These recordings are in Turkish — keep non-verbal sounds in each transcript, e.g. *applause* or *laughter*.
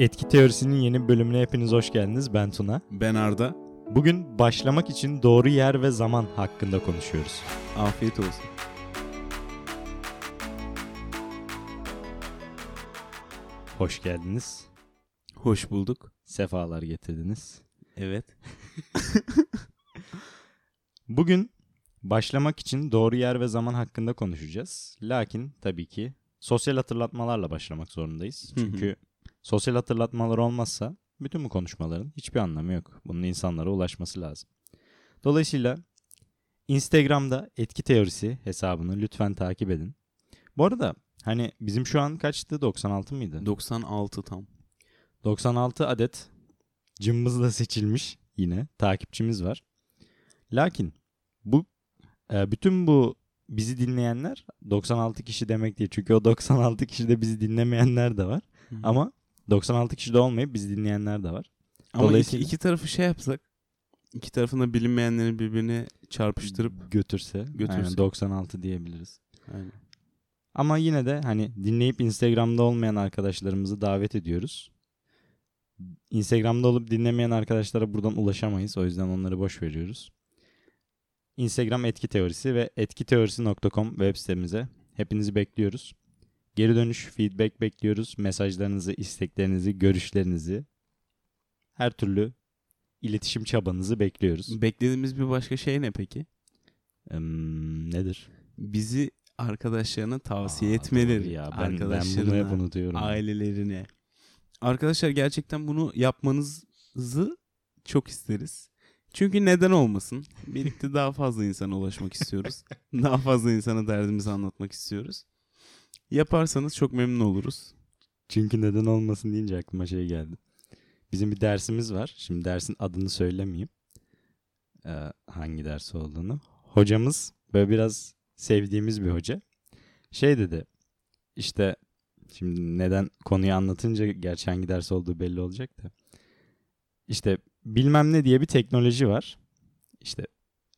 Etki Teorisi'nin yeni bölümüne hepiniz hoş geldiniz. Ben Tuna. Ben Arda. Bugün başlamak için doğru yer ve zaman hakkında konuşuyoruz. Afiyet olsun. Hoş geldiniz. Hoş bulduk. Sefalar getirdiniz. Evet. *laughs* Bugün başlamak için doğru yer ve zaman hakkında konuşacağız. Lakin tabii ki sosyal hatırlatmalarla başlamak zorundayız. Çünkü sosyal hatırlatmalar olmazsa bütün bu konuşmaların hiçbir anlamı yok. Bunun insanlara ulaşması lazım. Dolayısıyla Instagram'da etki teorisi hesabını lütfen takip edin. Bu arada hani bizim şu an kaçtı? 96 mıydı? 96 tam. 96 adet cımbızla seçilmiş yine takipçimiz var. Lakin bu e, bütün bu bizi dinleyenler 96 kişi demek değil. Çünkü o 96 kişide bizi dinlemeyenler de var. Ama 96 kişi de olmayıp bizi dinleyenler de var. Ama dolayısıyla- iki, iki tarafı şey yapsak. iki tarafında bilinmeyenleri birbirine çarpıştırıp. götürse, Götürse. aynen 96 diyebiliriz. Aynen. Ama yine de hani dinleyip Instagram'da olmayan arkadaşlarımızı davet ediyoruz. Instagram'da olup dinlemeyen arkadaşlara buradan ulaşamayız. O yüzden onları boş veriyoruz. Instagram etki teorisi ve etkiteorisi.com web sitemize hepinizi bekliyoruz. Geri dönüş, feedback bekliyoruz. Mesajlarınızı, isteklerinizi, görüşlerinizi, her türlü iletişim çabanızı bekliyoruz. Beklediğimiz bir başka şey ne peki? Hmm, nedir? Bizi arkadaşlarına tavsiye Aa, etmeleri. ya. Ben, ben bunu arkadaşlarına, hep unutuyorum. ailelerine. Arkadaşlar gerçekten bunu yapmanızı çok isteriz. Çünkü neden olmasın? Birlikte daha fazla insana ulaşmak istiyoruz. *laughs* daha fazla insana derdimizi anlatmak istiyoruz. Yaparsanız çok memnun oluruz. Çünkü neden olmasın deyince aklıma şey geldi. Bizim bir dersimiz var. Şimdi dersin adını söylemeyeyim. Ee, hangi ders olduğunu. Hocamız böyle biraz sevdiğimiz bir hoca. Şey dedi. İşte şimdi neden konuyu anlatınca gerçi hangi ders olduğu belli olacak da. İşte bilmem ne diye bir teknoloji var. İşte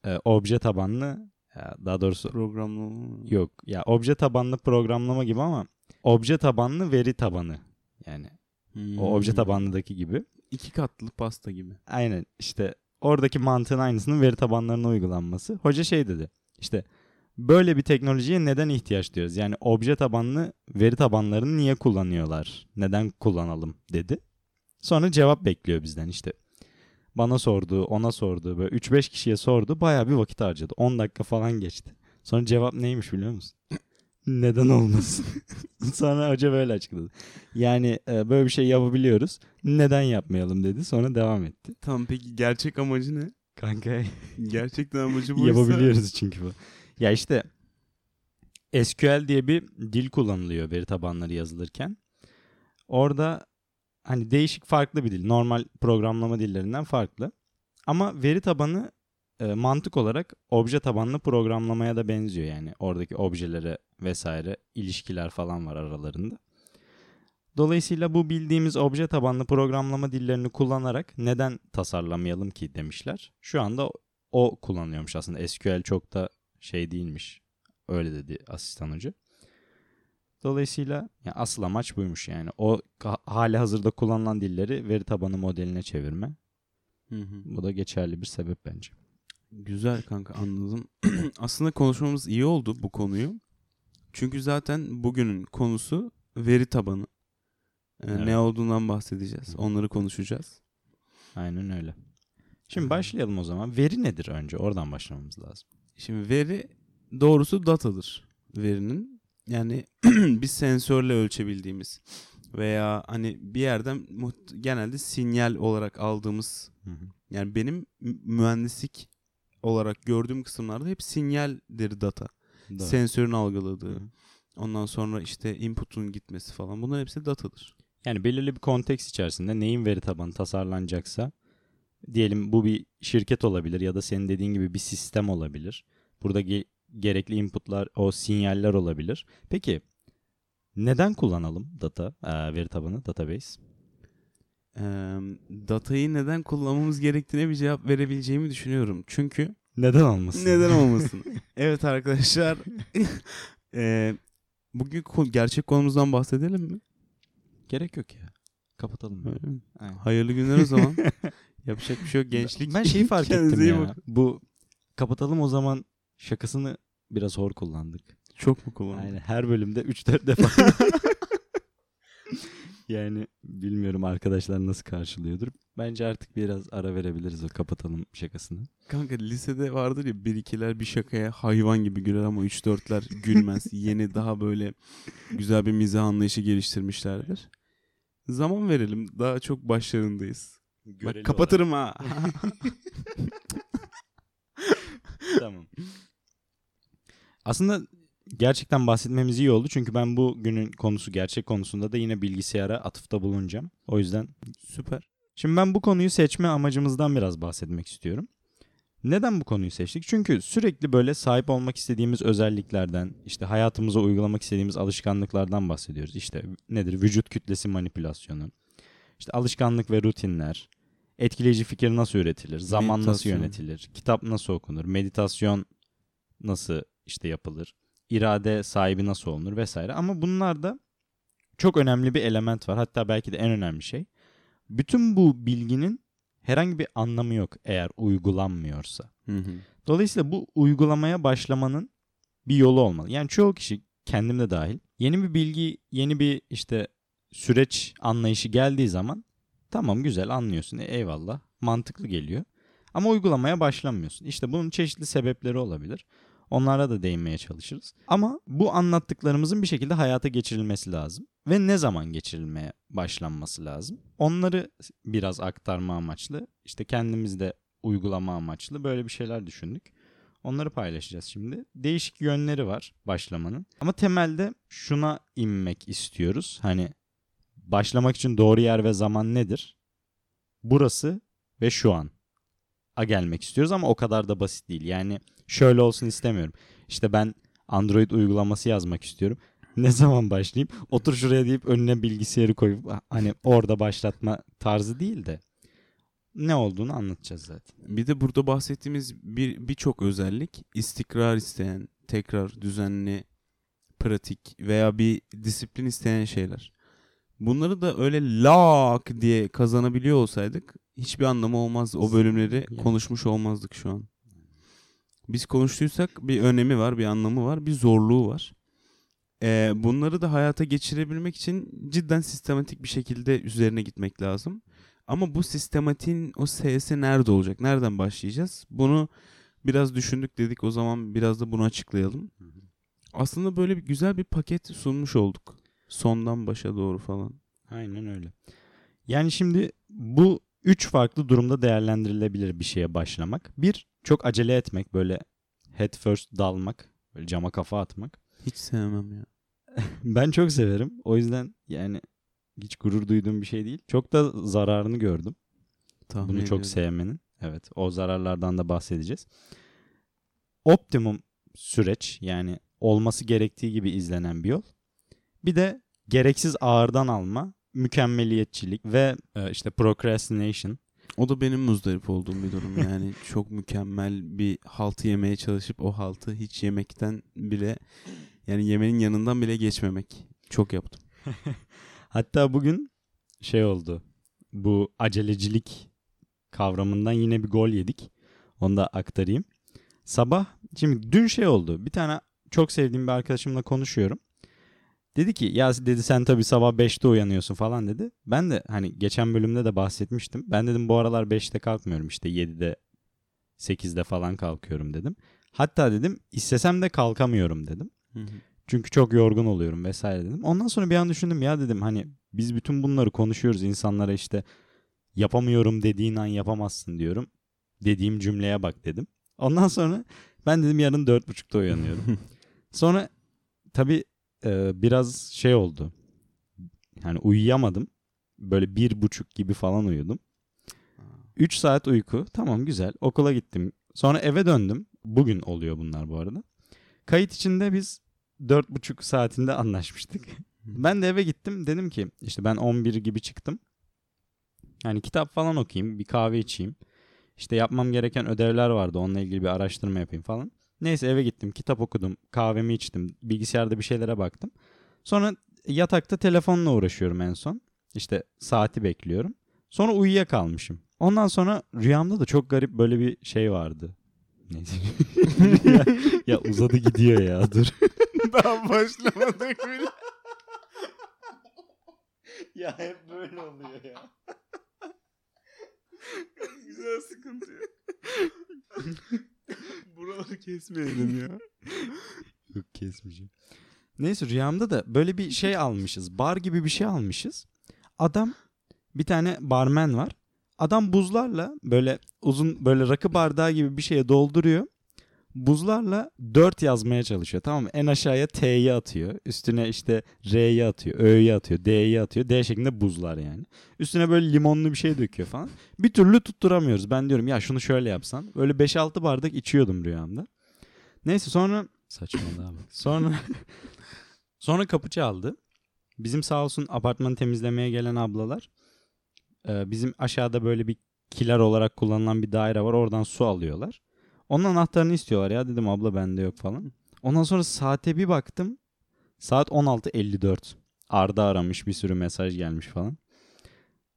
e, obje tabanlı ya daha doğrusu Programlama. Yok ya obje tabanlı programlama gibi ama obje tabanlı veri tabanı. Yani Hmm. o obje tabanlıdaki gibi. İki katlı pasta gibi. Aynen işte oradaki mantığın aynısının veri tabanlarına uygulanması. Hoca şey dedi. İşte böyle bir teknolojiye neden ihtiyaç duyuyoruz? Yani obje tabanlı veri tabanlarını niye kullanıyorlar? Neden kullanalım dedi. Sonra cevap bekliyor bizden işte. Bana sordu, ona sordu. Böyle 3-5 kişiye sordu. Bayağı bir vakit harcadı. 10 dakika falan geçti. Sonra cevap neymiş biliyor musun? *laughs* Neden olmasın? *laughs* Sonra hoca böyle açıkladı. Yani e, böyle bir şey yapabiliyoruz. Neden yapmayalım dedi. Sonra devam etti. Tamam peki gerçek amacı ne? Kanka *laughs* Gerçekten amacı buysa. yapabiliyoruz çünkü bu. Ya işte SQL diye bir dil kullanılıyor veri tabanları yazılırken. Orada hani değişik farklı bir dil. Normal programlama dillerinden farklı. Ama veri tabanı e, mantık olarak obje tabanlı programlamaya da benziyor yani. Oradaki objelere vesaire ilişkiler falan var aralarında. Dolayısıyla bu bildiğimiz obje tabanlı programlama dillerini kullanarak neden tasarlamayalım ki demişler. Şu anda o kullanıyormuş aslında. SQL çok da şey değilmiş. Öyle dedi asistan hoca. Dolayısıyla ya asıl amaç buymuş yani. O hali hazırda kullanılan dilleri veri tabanı modeline çevirme. Hı hı. Bu da geçerli bir sebep bence. Güzel kanka anladım. *clears throat* Aslında konuşmamız iyi oldu bu konuyu. Çünkü zaten bugünün konusu veri tabanı. Ee, Evet. Ne olduğundan bahsedeceğiz. Onları konuşacağız. Aynen öyle. Şimdi Hı. başlayalım o zaman. Veri nedir önce? Oradan başlamamız lazım. Şimdi veri doğrusu datadır verinin. Yani *clears throat* bir sensörle ölçebildiğimiz veya hani bir yerden genelde sinyal olarak aldığımız Hı hı. yani benim mü- mühendislik olarak gördüğüm kısımlarda hep sinyaldir data. Doğru. Sensörün algıladığı. hı. Ondan sonra işte input'un gitmesi falan. Bunların hepsi datadır. Yani belirli bir konteks içerisinde neyin veri tabanı tasarlanacaksa diyelim bu bir şirket olabilir ya da senin dediğin gibi bir sistem olabilir. Burada gerekli inputlar, o sinyaller olabilir. Peki neden kullanalım data, e, veri tabanı, database? Ee, datayı neden kullanmamız gerektiğine bir cevap verebileceğimi düşünüyorum. Çünkü Neden olmasın? neden *laughs* olmasın? evet arkadaşlar. *laughs* Ee, bugün gerçek konumuzdan bahsedelim mi? Gerek yok ya. Kapatalım. Öyle mi? Aynen. Hayırlı günler o zaman. *laughs* Yapacak bir şey yok gençlik. Ben şeyi fark ettim ya. Bu kapatalım o zaman şakasını biraz hor kullandık. Çok mu kullandın? Aynen her bölümde 3-4 defa. *laughs* yani bilmiyorum arkadaşlar nasıl karşılıyordur. Bence artık biraz ara verebiliriz o kapatalım şakasını. Kanka lisede vardır ya bir ikiler bir şakaya hayvan gibi güler ama üç dörtler gülmez. *laughs* Yeni daha böyle güzel bir mizah anlayışı geliştirmişlerdir. Zaman verelim. Daha çok başlarındayız. Bak kapatırım ha. *laughs* tamam. Aslında gerçekten bahsetmemiz iyi oldu. Çünkü ben bu günün konusu gerçek konusunda da yine bilgisayara atıfta bulunacağım. O yüzden Süper. Şimdi ben bu konuyu seçme amacımızdan biraz bahsetmek istiyorum. Neden bu konuyu seçtik? Çünkü sürekli böyle sahip olmak istediğimiz özelliklerden, işte hayatımıza uygulamak istediğimiz alışkanlıklardan bahsediyoruz. İşte nedir? Vücut kütlesi manipülasyonu, işte alışkanlık ve rutinler, etkileyici fikir nasıl üretilir, zaman nasıl Meditasyon. yönetilir, kitap nasıl okunur, meditasyon nasıl işte yapılır, irade sahibi nasıl olunur vesaire. Ama bunlarda çok önemli bir element var. Hatta belki de en önemli şey. Bütün bu bilginin herhangi bir anlamı yok eğer uygulanmıyorsa. Hı hı. Dolayısıyla bu uygulamaya başlamanın bir yolu olmalı. Yani çoğu kişi kendim de dahil yeni bir bilgi, yeni bir işte süreç anlayışı geldiği zaman tamam güzel anlıyorsun. E, eyvallah. Mantıklı geliyor. Ama uygulamaya başlamıyorsun. İşte bunun çeşitli sebepleri olabilir. Onlara da değinmeye çalışırız. Ama bu anlattıklarımızın bir şekilde hayata geçirilmesi lazım. Ve ne zaman geçirilmeye başlanması lazım. Onları biraz aktarma amaçlı, işte kendimiz de uygulama amaçlı böyle bir şeyler düşündük. Onları paylaşacağız şimdi. Değişik yönleri var başlamanın. Ama temelde şuna inmek istiyoruz. Hani başlamak için doğru yer ve zaman nedir? Burası ve şu an. A gelmek istiyoruz ama o kadar da basit değil. Yani şöyle olsun istemiyorum. İşte ben Android uygulaması yazmak istiyorum. *laughs* Ne zaman başlayayım? Otur şuraya deyip önüne bilgisayarı koyup hani orada başlatma tarzı değil de ne olduğunu anlatacağız zaten. Bir de burada bahsettiğimiz bir birçok özellik istikrar isteyen, tekrar düzenli, pratik veya bir disiplin isteyen şeyler. Bunları da öyle lak diye kazanabiliyor olsaydık hiçbir anlamı olmazdı. O bölümleri konuşmuş olmazdık şu an. Biz konuştuysak bir önemi var, bir anlamı var, bir zorluğu var. Ee, bunları da hayata geçirebilmek için cidden sistematik bir şekilde üzerine gitmek lazım. Ama bu sistematiğin o S'si nerede olacak? Nereden başlayacağız? Bunu biraz düşündük dedik. O zaman biraz da bunu açıklayalım. Aslında böyle bir güzel bir paket sunmuş olduk. Sondan başa doğru falan. Aynen öyle. Yani şimdi bu üç farklı durumda değerlendirilebilir bir şeye başlamak. Bir, çok acele etmek, böyle head first dalmak, böyle cama kafa atmak. Hiç sevmem ya. *laughs* Ben çok severim. O yüzden yani hiç gurur duyduğum bir şey değil. Çok da zararını gördüm. Tahmin Bunu çok ediyorum. sevmenin. Evet, o zararlardan da bahsedeceğiz. Optimum süreç yani olması gerektiği gibi izlenen bir yol. Bir de gereksiz ağırdan alma, mükemmeliyetçilik ve e, işte procrastination. O da benim muzdarip olduğum bir durum. Yani *laughs* çok mükemmel bir haltı yemeye çalışıp o haltı hiç yemekten bile yani yemenin yanından bile geçmemek. Çok yaptım. *laughs* Hatta bugün şey oldu. Bu acelecilik kavramından yine bir gol yedik. Onu da aktarayım. Sabah şimdi dün şey oldu. Bir tane çok sevdiğim bir arkadaşımla konuşuyorum. Dedi ki ya dedi sen tabii sabah 5'te uyanıyorsun falan dedi. Ben de hani geçen bölümde de bahsetmiştim. Ben dedim bu aralar 5'te kalkmıyorum işte 7'de 8'de falan kalkıyorum dedim. Hatta dedim istesem de kalkamıyorum dedim. Çünkü çok yorgun oluyorum vesaire dedim. Ondan sonra bir an düşündüm ya dedim hani biz bütün bunları konuşuyoruz insanlara işte yapamıyorum dediğin an yapamazsın diyorum. Dediğim cümleye bak dedim. Ondan sonra ben dedim yarın dört buçukta uyanıyorum. *laughs* sonra tabii e, biraz şey oldu. Yani uyuyamadım. Böyle bir buçuk gibi falan uyudum. 3 saat uyku. Tamam güzel. Okula gittim. Sonra eve döndüm. Bugün oluyor bunlar bu arada. Kayıt içinde biz dört buçuk saatinde anlaşmıştık. ben de eve gittim. Dedim ki işte ben 11 gibi çıktım. Yani kitap falan okuyayım. Bir kahve içeyim. İşte yapmam gereken ödevler vardı. Onunla ilgili bir araştırma yapayım falan. Neyse eve gittim. Kitap okudum. Kahvemi içtim. Bilgisayarda bir şeylere baktım. Sonra yatakta telefonla uğraşıyorum en son. İşte saati bekliyorum. Sonra uyuyakalmışım. Ondan sonra rüyamda da çok garip böyle bir şey vardı. Neyse. *laughs* ya, ya uzadı gidiyor ya dur. *laughs* Daha başlamadık bile. ya hep böyle oluyor ya. Güzel sıkıntı ya. Buraları kesmeyelim ya. *laughs* Yok kesmeyeceğim. Neyse rüyamda da böyle bir şey almışız. Bar gibi bir şey almışız. Adam bir tane barmen var. Adam buzlarla böyle uzun böyle rakı bardağı gibi bir şeye dolduruyor. Buzlarla 4 yazmaya çalışıyor tamam mı? En aşağıya T'yi atıyor. Üstüne işte R'yi atıyor. Ö'yi atıyor. D'yi atıyor. D şeklinde buzlar yani. Üstüne böyle limonlu bir şey döküyor falan. Bir türlü tutturamıyoruz. Ben diyorum ya şunu şöyle yapsan. Böyle 5-6 bardak içiyordum rüyamda. Neyse sonra saçmalığa bak. *laughs* Sonra sonra kapı çaldı. Bizim sağ olsun apartmanı temizlemeye gelen ablalar e, bizim aşağıda böyle bir kiler olarak kullanılan bir daire var. Oradan su alıyorlar. Onun anahtarını istiyorlar ya dedim abla bende yok falan. Ondan sonra saate bir baktım. Saat 16.54. Arda aramış bir sürü mesaj gelmiş falan.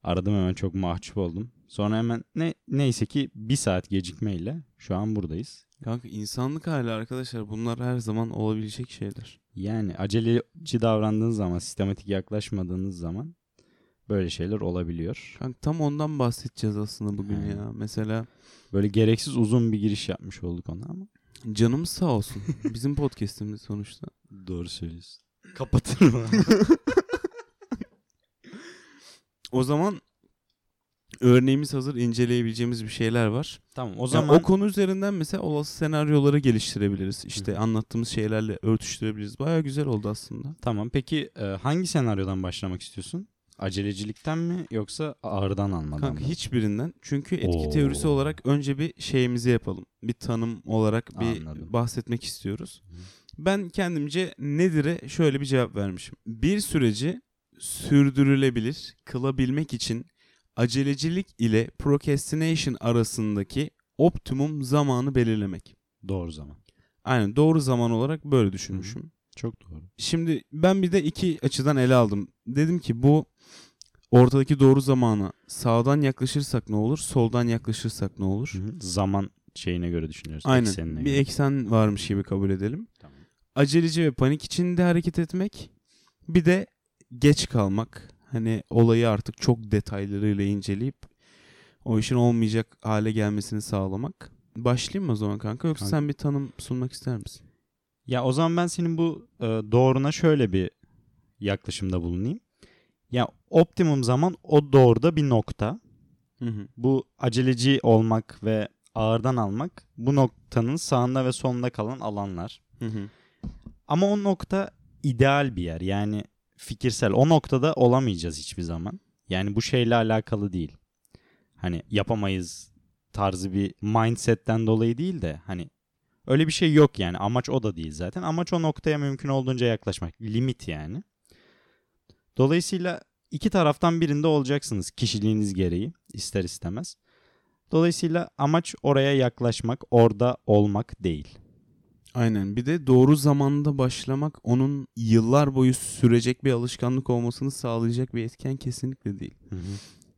Aradım hemen çok mahcup oldum. Sonra hemen ne neyse ki bir saat gecikmeyle şu an buradayız. Kanka insanlık hali arkadaşlar bunlar her zaman olabilecek şeyler. Yani aceleci davrandığınız zaman, sistematik yaklaşmadığınız zaman böyle şeyler olabiliyor. Kanka tam ondan bahsedeceğiz aslında bugün He. ya. Mesela Böyle gereksiz uzun bir giriş yapmış olduk ona ama. canımız sağ olsun. *laughs* Bizim podcast'imiz sonuçta. Doğru söylüyorsun. Kapatırım. *laughs* O zaman örneğimiz hazır inceleyebileceğimiz bir şeyler var. tamam o zaman o konu üzerinden mesela olası senaryoları geliştirebiliriz. İşte anlattığımız şeylerle örtüştürebiliriz. Baya güzel oldu aslında. tamam peki e, hangi senaryodan başlamak istiyorsun? Acelecilikten mi yoksa ağırdan almadan Kanka mı? hiçbirinden. Çünkü etki Oo. teorisi olarak önce bir şeyimizi yapalım. Bir tanım olarak bir Anladım. bahsetmek istiyoruz. Ben kendimce nedir'e şöyle bir cevap vermişim. Bir süreci sürdürülebilir kılabilmek için acelecilik ile procrastination arasındaki optimum zamanı belirlemek. Doğru zaman. Aynen doğru zaman olarak böyle düşünmüşüm. Çok doğru. Şimdi ben bir de iki açıdan ele aldım. Dedim ki bu ortadaki doğru zamana sağdan yaklaşırsak ne olur, soldan yaklaşırsak ne olur? Zaman şeyine göre düşünüyoruz. Aynen. eksenine Bir göre. eksen varmış gibi kabul edelim. Tamam. Aceleci ve panik içinde hareket etmek. Bir de geç kalmak. Hani olayı artık çok detaylarıyla inceleyip o işin olmayacak hale gelmesini sağlamak. Başlayayım mı o zaman kanka yoksa Kanka. sen bir tanım sunmak ister misin? Ya o zaman ben senin bu e, doğruna şöyle bir yaklaşımda bulunayım. Ya optimum zaman o doğruda bir nokta. Hı hı. Bu aceleci olmak ve ağırdan almak bu noktanın sağında ve solunda kalan alanlar. Hı hı. Ama o nokta ideal bir yer. Yani fikirsel. O noktada olamayacağız hiçbir zaman. Yani bu şeyle alakalı değil. Hani yapamayız tarzı bir mindsetten dolayı değil de hani öyle bir şey yok yani. Amaç o da değil zaten. Amaç o noktaya mümkün olduğunca yaklaşmak. Limit yani. Dolayısıyla iki taraftan birinde olacaksınız kişiliğiniz gereği ister istemez. Dolayısıyla amaç oraya yaklaşmak, orada olmak değil. Aynen. Bir de doğru zamanda başlamak onun yıllar boyu sürecek bir alışkanlık olmasını sağlayacak bir etken kesinlikle değil.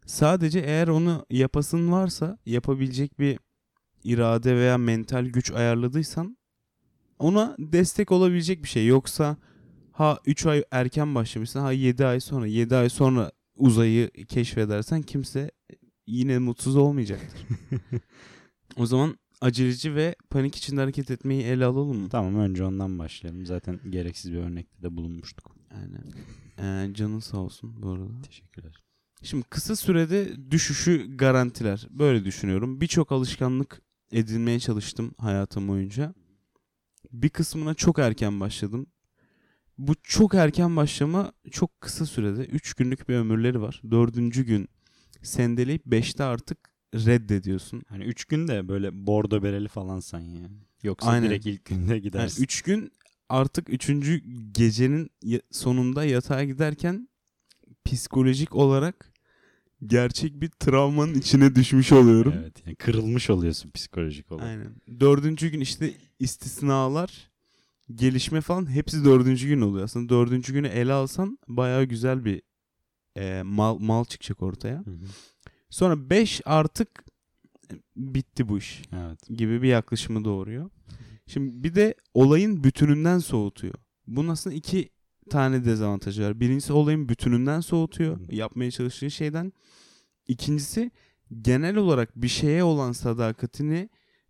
Sadece eğer onu yapasın varsa yapabilecek bir irade veya mental güç ayarladıysan ona destek olabilecek bir şey. Yoksa ha 3 ay erken başlamışsın ha 7 ay sonra 7 ay sonra uzayı keşfedersen kimse yine mutsuz olmayacaktır. *laughs* o zaman aceleci ve panik içinde hareket etmeyi ele alalım mı? Tamam önce ondan başlayalım. Zaten gereksiz bir örnekte de bulunmuştuk. Aynen. Ee, canın sağ olsun bu arada. Teşekkürler. Şimdi kısa sürede düşüşü garantiler. Böyle düşünüyorum. Birçok alışkanlık edinmeye çalıştım hayatım boyunca. Bir kısmına çok erken başladım. Bu çok erken başlama çok kısa sürede 3 günlük bir ömürleri var. Dördüncü gün sendeleyip 5'te artık reddediyorsun. Hani üç günde böyle bordo bereli falansan yani. Yoksa Aynen. direkt ilk günde Yani gidersin. 3 gün artık 3. gecenin sonunda yatağa giderken psikolojik olarak gerçek bir travmanın içine düşmüş oluyorum. Evet yani kırılmış oluyorsun psikolojik olarak. Aynen. Dördüncü gün işte istisnalar, gelişme falan hepsi dördüncü gün oluyor. Aslında dördüncü günü ele alsan bayağı güzel bir e, mal mal çıkacak ortaya. Sonra 5 artık bitti bu iş Evet. gibi bir yaklaşımı doğuruyor. Şimdi bir de olayın bütününden soğutuyor. Bunun aslında iki tane dezavantajı var. Birincisi olayın bütününden soğutuyor. Yapmaya çalıştığı şeyden. İkincisi genel olarak bir şeye olan sadakatini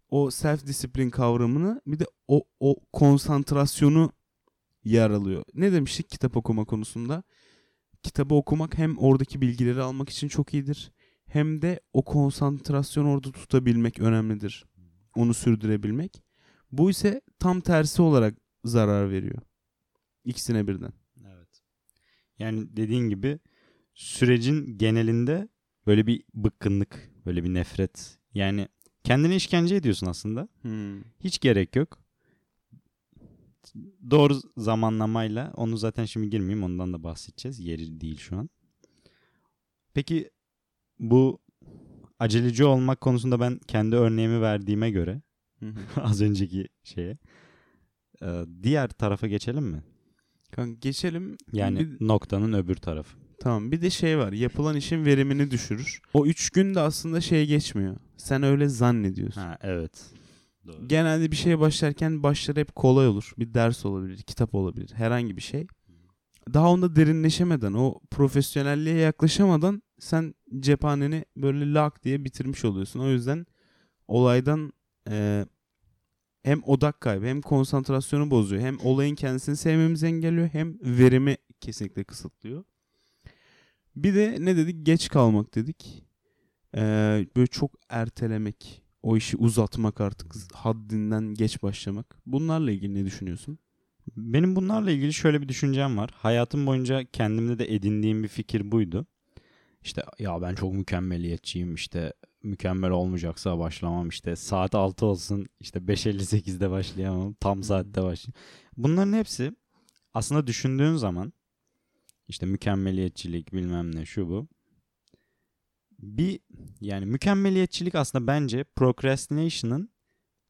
o self disiplin kavramını bir de o, o konsantrasyonu yer alıyor. Ne demiştik kitap okuma konusunda? Kitabı okumak hem oradaki bilgileri almak için çok iyidir. Hem de o konsantrasyonu orada tutabilmek önemlidir. Onu sürdürebilmek. Bu ise tam tersi olarak zarar veriyor. İkisine birden. Evet. Yani dediğin gibi sürecin genelinde böyle bir bıkkınlık, böyle bir nefret. Yani kendine işkence ediyorsun aslında. Hiç gerek yok. Doğru zamanlamayla onu zaten şimdi girmeyeyim ondan da bahsedeceğiz. Yeri değil şu an. Peki bu aceleci olmak konusunda ben kendi örneğimi verdiğime göre *laughs* az önceki şeye e, diğer tarafa geçelim mi? Kanka geçelim. Yani Bir- noktanın öbür tarafı. Tamam bir de şey var. Yapılan işin verimini düşürür. O üç gün de aslında şey geçmiyor. Sen öyle zannediyorsun. Ha evet. Doğru. Genelde bir şeye başlarken başları hep kolay olur. Bir ders olabilir, kitap olabilir, herhangi bir şey. Daha onda derinleşemeden, o profesyonelliğe yaklaşamadan sen cephaneni böyle lak diye bitirmiş oluyorsun. O yüzden olaydan e, hem odak kaybı hem konsantrasyonu bozuyor. Hem olayın kendisini sevmemizi engelliyor hem verimi kesinlikle kısıtlıyor. Bir de ne dedik? Geç kalmak dedik. Ee, böyle çok ertelemek, o işi uzatmak artık haddinden geç başlamak. Bunlarla ilgili ne düşünüyorsun? Benim bunlarla ilgili şöyle bir düşüncem var. Hayatım boyunca kendimde de edindiğim bir fikir buydu. İşte ya ben çok mükemmeliyetçiyim işte mükemmel olmayacaksa başlamam işte saat 6 olsun işte 5.58'de başlayamam tam saatte başlayayım. Bunların hepsi aslında düşündüğün zaman işte mükemmeliyetçilik bilmem ne şu bu. Bir yani mükemmeliyetçilik aslında bence procrastination'ın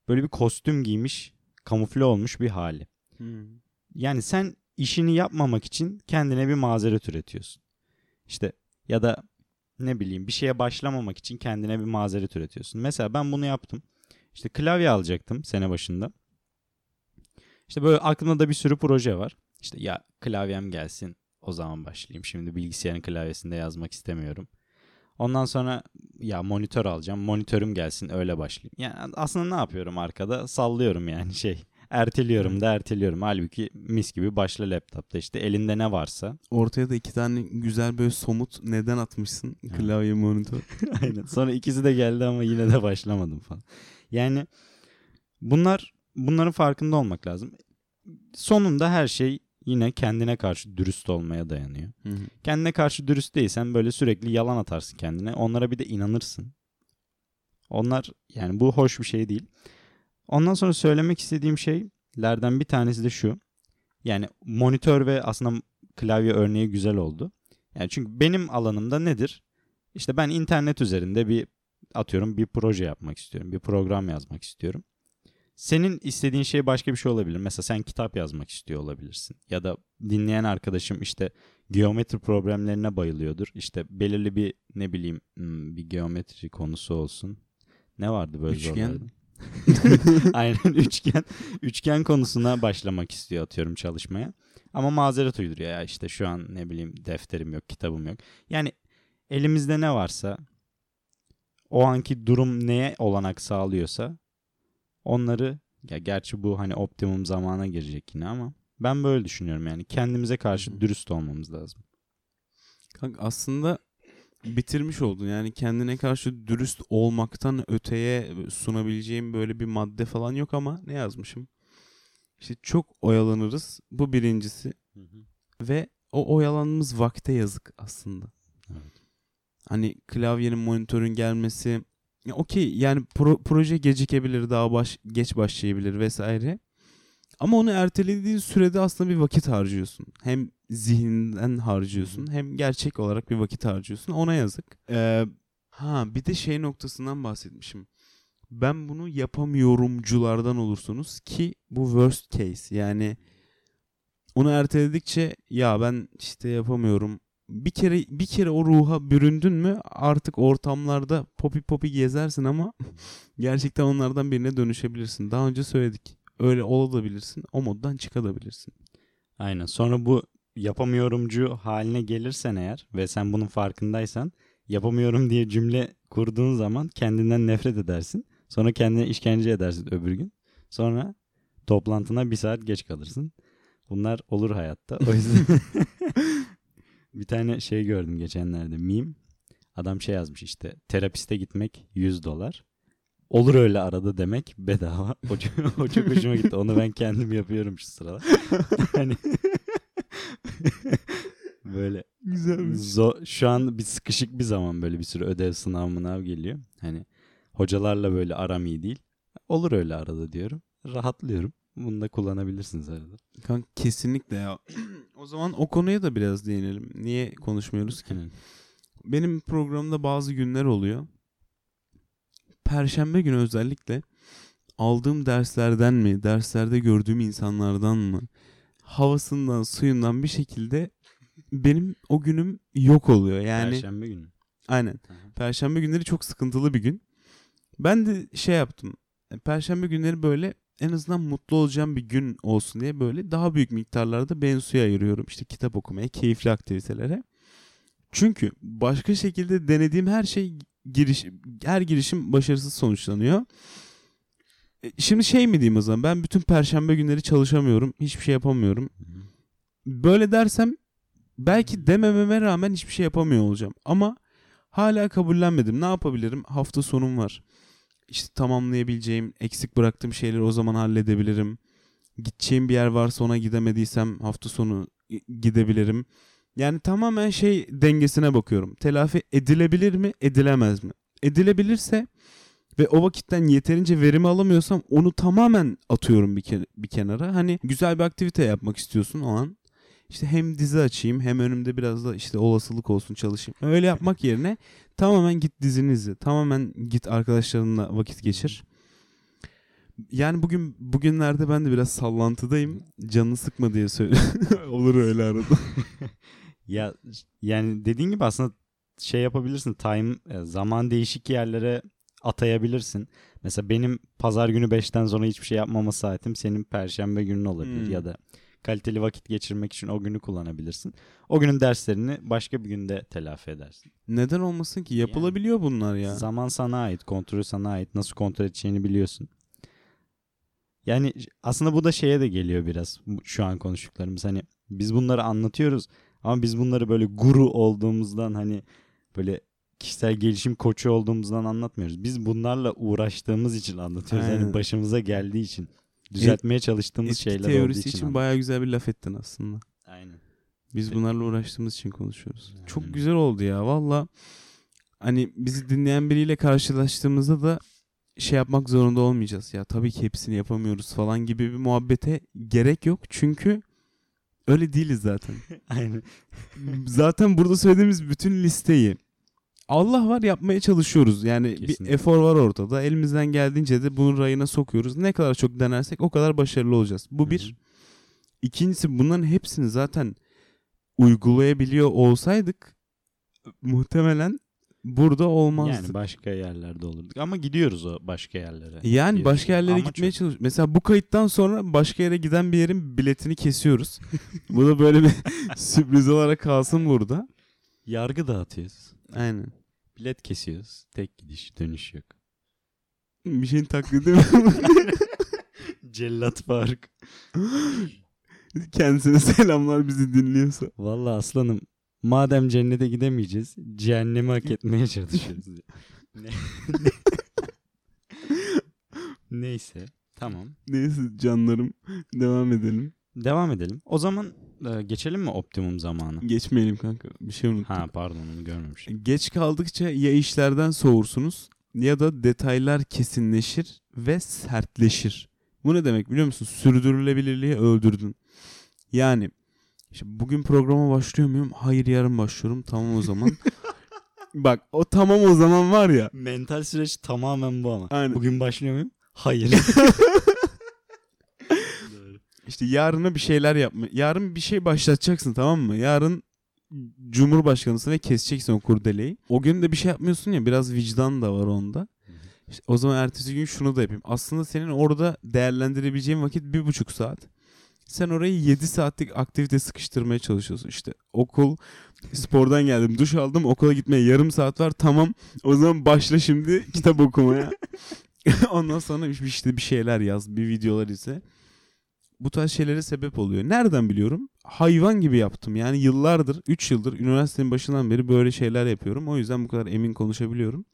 böyle bir kostüm giymiş kamufle olmuş bir hali. Yani sen işini yapmamak için kendine bir mazeret üretiyorsun. İşte ya da ne bileyim bir şeye başlamamak için kendine bir mazeret üretiyorsun. Mesela ben bunu yaptım. İşte klavye alacaktım sene başında. İşte böyle aklımda da bir sürü proje var. İşte ya klavyem gelsin o zaman başlayayım. Şimdi bilgisayarın klavyesinde yazmak istemiyorum. Ondan sonra ya monitör alacağım. Monitörüm gelsin öyle başlayayım. Yani aslında ne yapıyorum arkada? Sallıyorum yani şey. Erteliyorum da erteliyorum. Halbuki mis gibi başla laptopta işte elinde ne varsa. Ortaya da iki tane güzel böyle somut neden atmışsın. Klavye monitör. *laughs* Aynen. Sonra ikisi de geldi ama yine de başlamadım falan. Yani bunlar bunların farkında olmak lazım. Sonunda her şey yine kendine karşı dürüst olmaya dayanıyor. Kendine karşı dürüst değilsen böyle sürekli yalan atarsın kendine. Onlara bir de inanırsın. Onlar yani bu hoş bir şey değil. Ondan sonra söylemek istediğim şeylerden bir tanesi de şu. Yani monitör ve aslında klavye örneği güzel oldu. Yani çünkü benim alanımda nedir? İşte ben internet üzerinde bir atıyorum bir proje yapmak istiyorum. Bir program yazmak istiyorum. Senin istediğin şey başka bir şey olabilir. Mesela sen kitap yazmak istiyor olabilirsin. Ya da dinleyen arkadaşım işte geometri problemlerine bayılıyordur. İşte belirli bir ne bileyim hmm, bir geometri konusu olsun. Ne vardı böyle Üçgen. zorlarda? *laughs* Aynen üçgen. Üçgen konusuna başlamak istiyor atıyorum çalışmaya. Ama mazeret uyduruyor ya işte şu an ne bileyim defterim yok, kitabım yok. Yani elimizde ne varsa o anki durum neye olanak sağlıyorsa onları ya gerçi bu hani optimum zamana girecek yine ama ben böyle düşünüyorum yani kendimize karşı dürüst olmamız lazım. Kanka aslında bitirmiş oldun. Yani kendine karşı dürüst olmaktan öteye sunabileceğim böyle bir madde falan yok ama ne yazmışım? İşte çok oyalanırız. Bu birincisi. Ve o oyalanmamız vakte yazık aslında. Evet. Hani klavyenin monitörün gelmesi ya okey yani pro- proje gecikebilir daha baş geç başlayabilir vesaire. Ama onu ertelediğin sürede aslında bir vakit harcıyorsun. Hem zihninden harcıyorsun hem gerçek olarak bir vakit harcıyorsun. Ona yazık. Ee, ha bir de şey noktasından bahsetmişim. Ben bunu yapamıyorumculardan olursunuz ki bu worst case. Yani onu erteledikçe ya ben işte yapamıyorum bir kere bir kere o ruha büründün mü artık ortamlarda popi popi gezersin ama *laughs* gerçekten onlardan birine dönüşebilirsin. Daha önce söyledik. Öyle olabilirsin. O moddan çıkabilirsin. Aynen. Sonra bu yapamıyorumcu haline gelirsen eğer ve sen bunun farkındaysan yapamıyorum diye cümle kurduğun zaman kendinden nefret edersin. Sonra kendine işkence edersin öbür gün. Sonra toplantına bir saat geç kalırsın. Bunlar olur hayatta. O yüzden *laughs* *laughs* bir tane şey gördüm geçenlerde meme. Adam şey yazmış işte terapiste gitmek 100 dolar. Olur öyle arada demek bedava. O çok, o çok hoşuma gitti. Onu ben kendim yapıyorum şu sıralar. *laughs* hani *laughs* böyle Güzelmiş. zo- şu an bir sıkışık bir zaman böyle bir sürü ödev sınav mınav geliyor. Hani hocalarla böyle aram iyi değil. Olur öyle arada diyorum. Rahatlıyorum. Bunu da kullanabilirsiniz arada. Kanka kesinlikle ya. *clears throat* o zaman o konuya da biraz değinelim. Niye konuşmuyoruz ki? Benim programda bazı günler oluyor. Perşembe günü özellikle aldığım derslerden mi, derslerde gördüğüm insanlardan mı, havasından, suyundan bir şekilde benim o günüm yok oluyor. Yani Perşembe günü. aynen. Perşembe günleri çok sıkıntılı bir gün. Ben de şey yaptım. Perşembe günleri böyle en azından mutlu olacağım bir gün olsun diye böyle daha büyük miktarlarda ben suya ayırıyorum. İşte kitap okumaya, keyifli aktivitelere. Çünkü başka şekilde denediğim her şey giriş her girişim başarısız sonuçlanıyor. E, Şimdi şey mi diyeyim o zaman ben bütün perşembe günleri çalışamıyorum. Hiçbir şey yapamıyorum. Böyle dersem belki demememe rağmen hiçbir şey yapamıyor olacağım. Ama hala kabullenmedim. Ne yapabilirim? Hafta sonum var. İşte tamamlayabileceğim, eksik bıraktığım şeyleri o zaman halledebilirim. Gideceğim bir yer varsa ona gidemediysem hafta sonu gidebilirim. Yani tamamen şey dengesine bakıyorum. Telafi edilebilir mi, edilemez mi? Edilebilirse ve o vakitten yeterince verimi alamıyorsam onu tamamen atıyorum bir, ke- bir kenara. Hani güzel bir aktivite yapmak istiyorsun o an. İşte hem dizi açayım hem önümde biraz da işte olasılık olsun çalışayım. Öyle yapmak yerine tamamen git dizini izle. Tamamen git arkadaşlarınla vakit geçir. Yani bugün bugünlerde ben de biraz sallantıdayım. Canını sıkma diye söyle. *laughs* Olur öyle arada. *laughs* Ya yani dediğin gibi aslında şey yapabilirsin. Time e, zaman değişik yerlere atayabilirsin. Mesela benim pazar günü 5'ten sonra hiçbir şey yapmama saatim senin perşembe günün olabilir Hmm. ya da kaliteli vakit geçirmek için o günü kullanabilirsin. O günün derslerini başka bir günde telafi edersin. Neden olmasın ki? Yapılabiliyor bunlar ya. Zaman sana ait, kontrolü sana ait. Nasıl kontrol edeceğini biliyorsun. Yani aslında bu da şeye de geliyor biraz şu an konuştuklarımız. Hani biz bunları anlatıyoruz ama biz bunları böyle guru olduğumuzdan hani böyle kişisel gelişim koçu olduğumuzdan anlatmıyoruz. Biz bunlarla uğraştığımız için anlatıyoruz. Aynen. Yani başımıza geldiği için. Düzeltmeye çalıştığımız Eski şeyler olduğu için. için bayağı güzel bir laf ettin aslında. Aynen. Biz bunlarla uğraştığımız için konuşuyoruz. Aynen. Çok güzel oldu ya valla. Hani bizi dinleyen biriyle karşılaştığımızda da şey yapmak zorunda olmayacağız. Ya tabii ki hepsini yapamıyoruz falan gibi bir muhabbete gerek yok. Çünkü öyle değiliz zaten. *laughs* Aynen. zaten burada söylediğimiz bütün listeyi Allah var yapmaya çalışıyoruz. Yani bir Kesinlikle. efor var ortada. Elimizden geldiğince de bunun rayına sokuyoruz. Ne kadar çok denersek o kadar başarılı olacağız. Bu Hı bir. İkincisi bunların hepsini zaten uygulayabiliyor olsaydık muhtemelen burada olmazdık. Yani başka yerlerde olurduk. Ama gidiyoruz o başka yerlere. Yani başka yerlere. Ama gitmeye çok- çalış. Mesela bu kayıttan sonra başka yere giden bir yerin biletini kesiyoruz. *laughs* bu da böyle bir *laughs* sürpriz olarak kalsın burada. Yargı dağıtıyoruz. Aynen. Bilet kesiyoruz. Tek gidiş dönüş yok. Bir şeyin taklidi mi? *laughs* Cellat Faruk. Kendisine selamlar bizi dinliyorsa. Vallahi aslanım madem cennete gidemeyeceğiz cehennemi hak etmeye çalışıyoruz. *laughs* ne? Neyse tamam. Neyse canlarım devam edelim. Devam edelim. O zaman geçelim mi optimum zamanı? Geçmeyelim kanka. Bir şey unuttuk. Ha pardon onu görmemiştim. Geç kaldıkça ya işlerden soğursunuz ya da detaylar kesinleşir ve sertleşir. Bu ne demek biliyor musun? Sürdürülebilirliği öldürdün. Yani işte bugün programa başlıyor muyum? Hayır yarın başlıyorum. Tamam o zaman. *laughs* Bak o tamam o zaman var ya. Mental süreç tamamen bu ama. Aynen. Bugün başlıyor muyum? Hayır. *laughs* İşte yarına bir şeyler yapma. Yarın bir şey başlatacaksın tamam mı? Yarın cumhurbaşkanısın ve keseceksin o kurdeleyi. O gün de bir şey yapmıyorsun ya biraz vicdan da var onda. İşte o zaman ertesi gün şunu da yapayım. Aslında senin orada değerlendirebileceğin vakit bir buçuk saat. Sen orayı 7 saatlik aktivite sıkıştırmaya çalışıyorsun. İşte okul, spordan geldim, duş aldım, okula gitmeye yarım saat var. Tamam o zaman başla şimdi kitap okumaya. *laughs* Ondan sonra işte bir şeyler yaz, bir videolar ise. Bu tarz şeylere sebep oluyor. Nereden biliyorum? Hayvan gibi yaptım. Yani yıllardır, 3 yıldır üniversitenin başından beri böyle şeyler yapıyorum. O yüzden bu kadar emin konuşabiliyorum.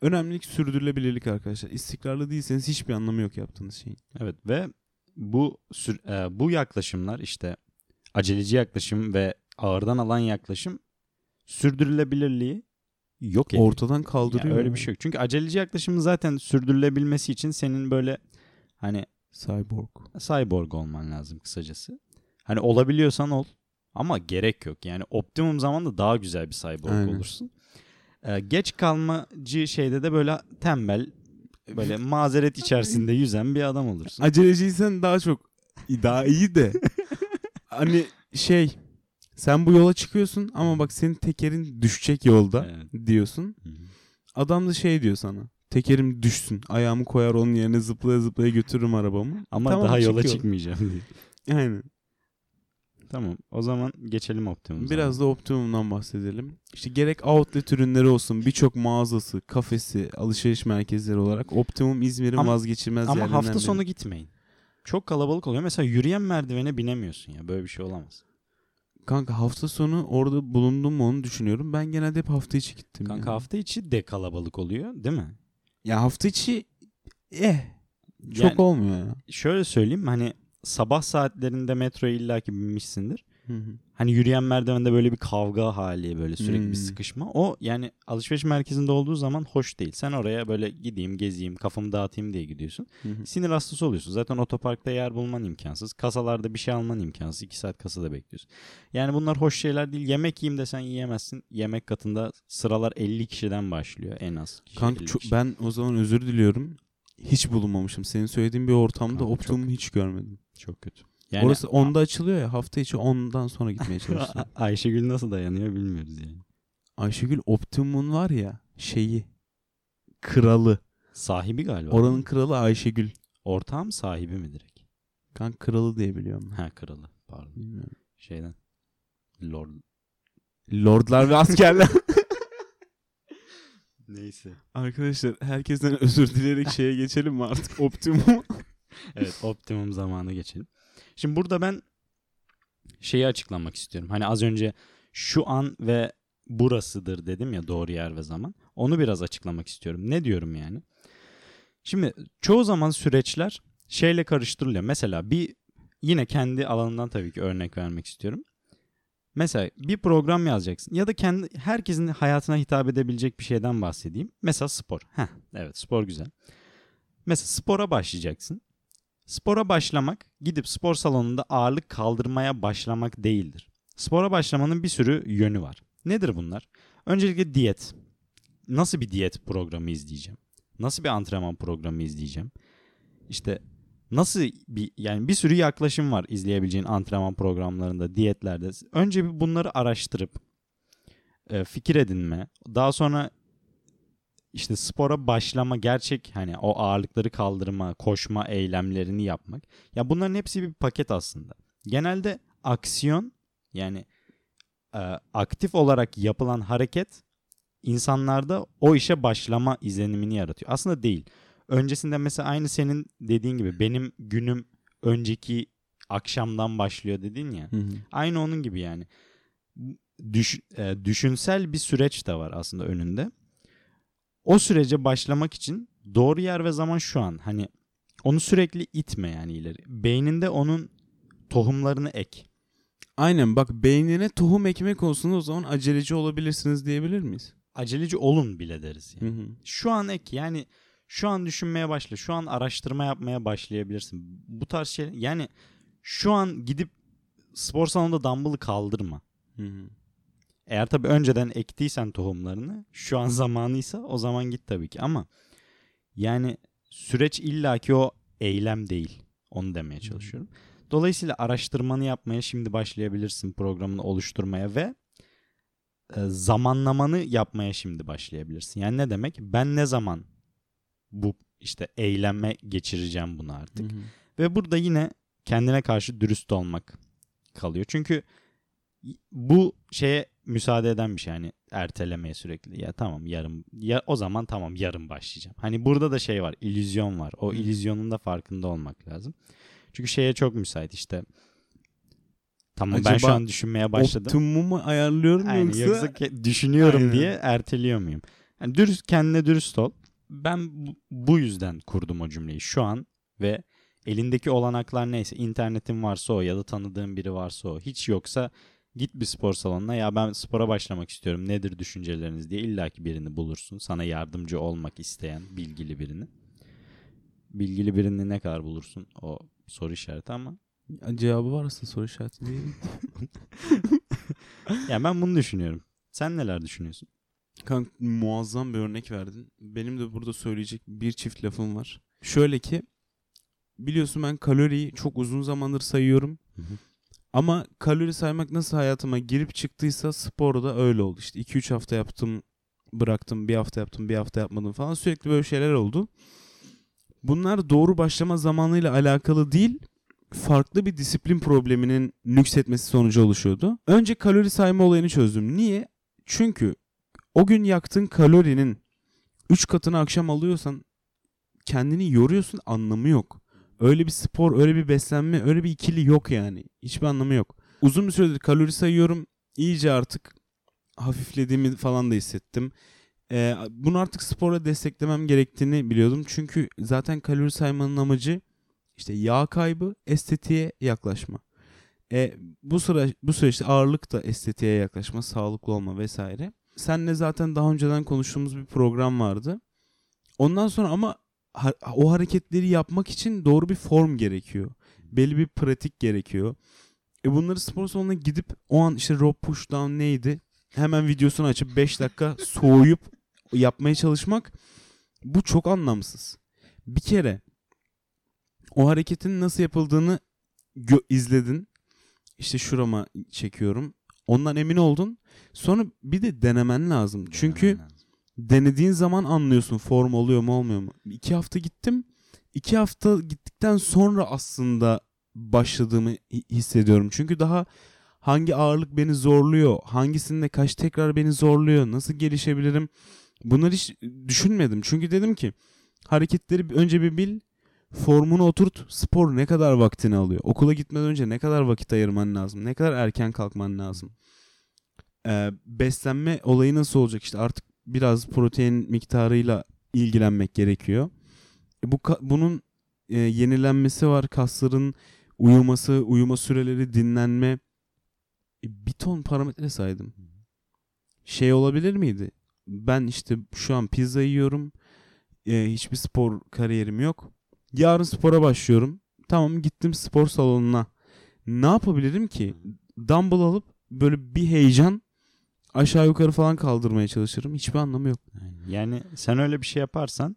Önemlilik sürdürülebilirlik arkadaşlar. İstikrarlı değilseniz hiçbir anlamı yok yaptığınız şeyin. Evet ve bu e, bu yaklaşımlar işte aceleci yaklaşım ve ağırdan alan yaklaşım sürdürülebilirliği yok ediyor. Ortadan kaldırıyor. Yani öyle bir şey yok. Çünkü aceleci yaklaşımın zaten sürdürülebilmesi için senin böyle hani Cyborg. cyborg olman lazım kısacası. Hani olabiliyorsan ol ama gerek yok. Yani optimum zamanda daha güzel bir cyborg Aynen. olursun. Ee, geç kalmacı şeyde de böyle tembel böyle *laughs* mazeret içerisinde yüzen bir adam olursun. Aceleciysen daha çok daha iyi de. *laughs* hani şey sen bu yola çıkıyorsun ama bak senin tekerin düşecek yolda Evet. diyorsun. Hı hı. Adam da şey diyor sana. Tekerim düşsün. Ayağımı koyar onun yerine zıplaya zıplaya götürürüm arabamı. Ama Tamam, daha yola çıkıyor. çıkmayacağım diye. *laughs* Aynen. Tamam. O zaman geçelim optimum. Biraz da optimumdan bahsedelim. İşte gerek outlet ürünleri olsun birçok mağazası, kafesi, alışveriş merkezleri olarak optimum İzmir'in Ama- vazgeçilmez Ama yerlerinden hafta biri. sonu gitmeyin. Çok kalabalık oluyor. Mesela yürüyen merdivene binemiyorsun ya. Böyle bir şey olamaz. Kanka hafta sonu orada bulundum mu onu düşünüyorum. Ben genelde hep hafta içi gittim. Kanka ya. hafta içi de kalabalık oluyor değil mi? Ya hafta içi eh çok Yani olmuyor ya. şöyle söyleyeyim hani sabah saatlerinde metroya illaki binmişsindir. Hani yürüyen merdivende böyle bir kavga hali böyle sürekli Hmm. bir sıkışma. O yani alışveriş merkezinde olduğu zaman hoş değil. Sen oraya böyle gideyim gezeyim kafamı dağıtayım diye gidiyorsun. Hı. Sinir hastası oluyorsun. Zaten otoparkta yer bulman imkansız. Kasalarda bir şey alman imkansız. 2 saat kasada bekliyorsun. Yani bunlar hoş şeyler değil. Yemek yiyeyim desen yiyemezsin. Yemek katında sıralar 50 kişiden başlıyor en az. Kişi, Kanka 50 çok- kişi. ben o zaman özür diliyorum. Hiç bulunmamışım. Senin söylediğin bir ortamda Kanka optimum hiç görmedim. çok kötü. Yani Orası 10'da açılıyor ya hafta içi 10'dan sonra gitmeye çalışıyorum. A- *laughs* Ayşegül nasıl dayanıyor bilmiyoruz yani. Ayşegül optimum'un var ya şeyi kralı. Sahibi galiba. Oranın kralı Ayşegül. ortağım sahibi mi direkt? Kanka kralı diye biliyorum. Ha kralı. Pardon. Bilmiyorum. Şeyden. Lord. Lordlar ve askerler. *laughs* Neyse. Arkadaşlar herkesten özür dileyerek şeye geçelim mi artık optimum? Evet optimum zamanı geçelim. Şimdi burada ben şeyi açıklamak istiyorum. Hani az önce şu an ve burasıdır dedim ya doğru yer ve zaman. Onu biraz açıklamak istiyorum. Ne diyorum yani? Şimdi çoğu zaman süreçler şeyle karıştırılıyor. Mesela bir yine kendi alanından tabii ki örnek vermek istiyorum. Mesela bir program yazacaksın ya da kendi herkesin hayatına hitap edebilecek bir şeyden bahsedeyim. Mesela spor. Heh, evet spor güzel. Mesela spora başlayacaksın. Spora başlamak gidip spor salonunda ağırlık kaldırmaya başlamak değildir. Spora başlamanın bir sürü yönü var. Nedir bunlar? Öncelikle diyet. Nasıl bir diyet programı izleyeceğim? Nasıl bir antrenman programı izleyeceğim? İşte nasıl bir yani bir sürü yaklaşım var izleyebileceğin antrenman programlarında, diyetlerde. Önce bir bunları araştırıp e, fikir edinme, daha sonra işte spora başlama, gerçek hani o ağırlıkları kaldırma, koşma eylemlerini yapmak. Ya bunların hepsi bir paket aslında. Genelde aksiyon yani e, aktif olarak yapılan hareket insanlarda o işe başlama izlenimini yaratıyor. Aslında değil. Öncesinde mesela aynı senin dediğin gibi benim günüm önceki akşamdan başlıyor dedin ya. Aynı onun gibi yani. Düş, e, düşünsel bir süreç de var aslında önünde. O sürece başlamak için doğru yer ve zaman şu an. Hani onu sürekli itme yani ileri. Beyninde onun tohumlarını ek. Aynen bak beynine tohum ekmek olsun o zaman aceleci olabilirsiniz diyebilir miyiz? Aceleci olun bile deriz yani. Hı hı. Şu an ek yani şu an düşünmeye başla. Şu an araştırma yapmaya başlayabilirsin. Bu tarz şey yani şu an gidip spor salonunda dumbbell'ı kaldırma. Hı hı. Eğer tabii önceden ektiysen tohumlarını şu an zamanıysa o zaman git tabii ki ama yani süreç illaki o eylem değil. Onu demeye çalışıyorum. Dolayısıyla araştırmanı yapmaya şimdi başlayabilirsin programını oluşturmaya ve e, zamanlamanı yapmaya şimdi başlayabilirsin. Yani ne demek? Ben ne zaman bu işte eyleme geçireceğim bunu artık. Hı hı. Ve burada yine kendine karşı dürüst olmak kalıyor. Çünkü bu şeye müsaade eden bir şey yani ertelemeye sürekli. Ya tamam yarın ya o zaman tamam yarın başlayacağım. Hani burada da şey var, illüzyon var. O illüzyonun da farkında olmak lazım. Çünkü şeye çok müsait işte. Tamam ben Acaba şu an düşünmeye başladım. Optimumu ayarlıyorum Aynen, yoksa, yoksa ke- düşünüyorum Aynen. diye erteliyor muyum? Yani dürüst kendine dürüst ol. Ben bu- bu yüzden kurdum o cümleyi şu an ve elindeki olanaklar neyse internetin varsa o ya da tanıdığın biri varsa o hiç yoksa git bir spor salonuna ya ben spora başlamak istiyorum nedir düşünceleriniz diye illaki birini bulursun sana yardımcı olmak isteyen bilgili birini. Bilgili birini ne kadar bulursun o soru işareti ama cevabı varsa soru işareti değil. *laughs* *laughs* ya ben bunu düşünüyorum. Sen neler düşünüyorsun? Kanka muazzam bir örnek verdin. Benim de burada söyleyecek bir çift lafım var. Şöyle ki biliyorsun ben kaloriyi çok uzun zamandır sayıyorum. Hı hı. Ama kalori saymak nasıl hayatıma girip çıktıysa sporda öyle oldu. İşte 2-3 hafta yaptım, bıraktım, bir hafta yaptım, bir hafta yapmadım falan. Sürekli böyle şeyler oldu. Bunlar doğru başlama zamanıyla alakalı değil, farklı bir disiplin probleminin nüksetmesi sonucu oluşuyordu. Önce kalori sayma olayını çözdüm. Niye? Çünkü o gün yaktığın kalorinin 3 katını akşam alıyorsan kendini yoruyorsun anlamı yok. Öyle bir spor, öyle bir beslenme, öyle bir ikili yok yani. Hiçbir anlamı yok. Uzun bir süredir kalori sayıyorum. İyice artık hafiflediğimi falan da hissettim. Ee, bunu artık sporla desteklemem gerektiğini biliyordum. Çünkü zaten kalori saymanın amacı işte yağ kaybı, estetiğe yaklaşma. E, bu sıra bu süreçte ağırlık da estetiğe yaklaşma, sağlıklı olma vesaire. Senle zaten daha önceden konuştuğumuz bir program vardı. Ondan sonra ama o hareketleri yapmak için doğru bir form gerekiyor. Belli bir pratik gerekiyor. E bunları spor salonuna gidip o an işte rope push neydi? Hemen videosunu açıp 5 dakika soğuyup yapmaya çalışmak bu çok anlamsız. Bir kere o hareketin nasıl yapıldığını gö- izledin. İşte şurama çekiyorum. Ondan emin oldun. Sonra bir de denemen lazım. Çünkü Denemen lazım. Denediğin zaman anlıyorsun form oluyor mu olmuyor mu. İki hafta gittim. İki hafta gittikten sonra aslında başladığımı hi- hissediyorum. Çünkü daha hangi ağırlık beni zorluyor, hangisinde kaç tekrar beni zorluyor, nasıl gelişebilirim bunları hiç düşünmedim. Çünkü dedim ki hareketleri önce bir bil, formunu oturt, spor ne kadar vaktini alıyor. Okula gitmeden önce ne kadar vakit ayırman lazım, ne kadar erken kalkman lazım. Ee, beslenme olayı nasıl olacak işte artık biraz protein miktarıyla ilgilenmek gerekiyor. E, bu bunun e, yenilenmesi var, kasların uyuması, uyuma süreleri, dinlenme. E, bir ton parametre saydım. Şey olabilir miydi? Ben işte şu an pizza yiyorum. E, hiçbir spor kariyerim yok. Yarın spora başlıyorum. Tamam gittim spor salonuna. Ne yapabilirim ki? Dumbbell alıp böyle bir heyecan aşağı yukarı falan kaldırmaya çalışırım. Hiçbir anlamı yok. Yani sen öyle bir şey yaparsan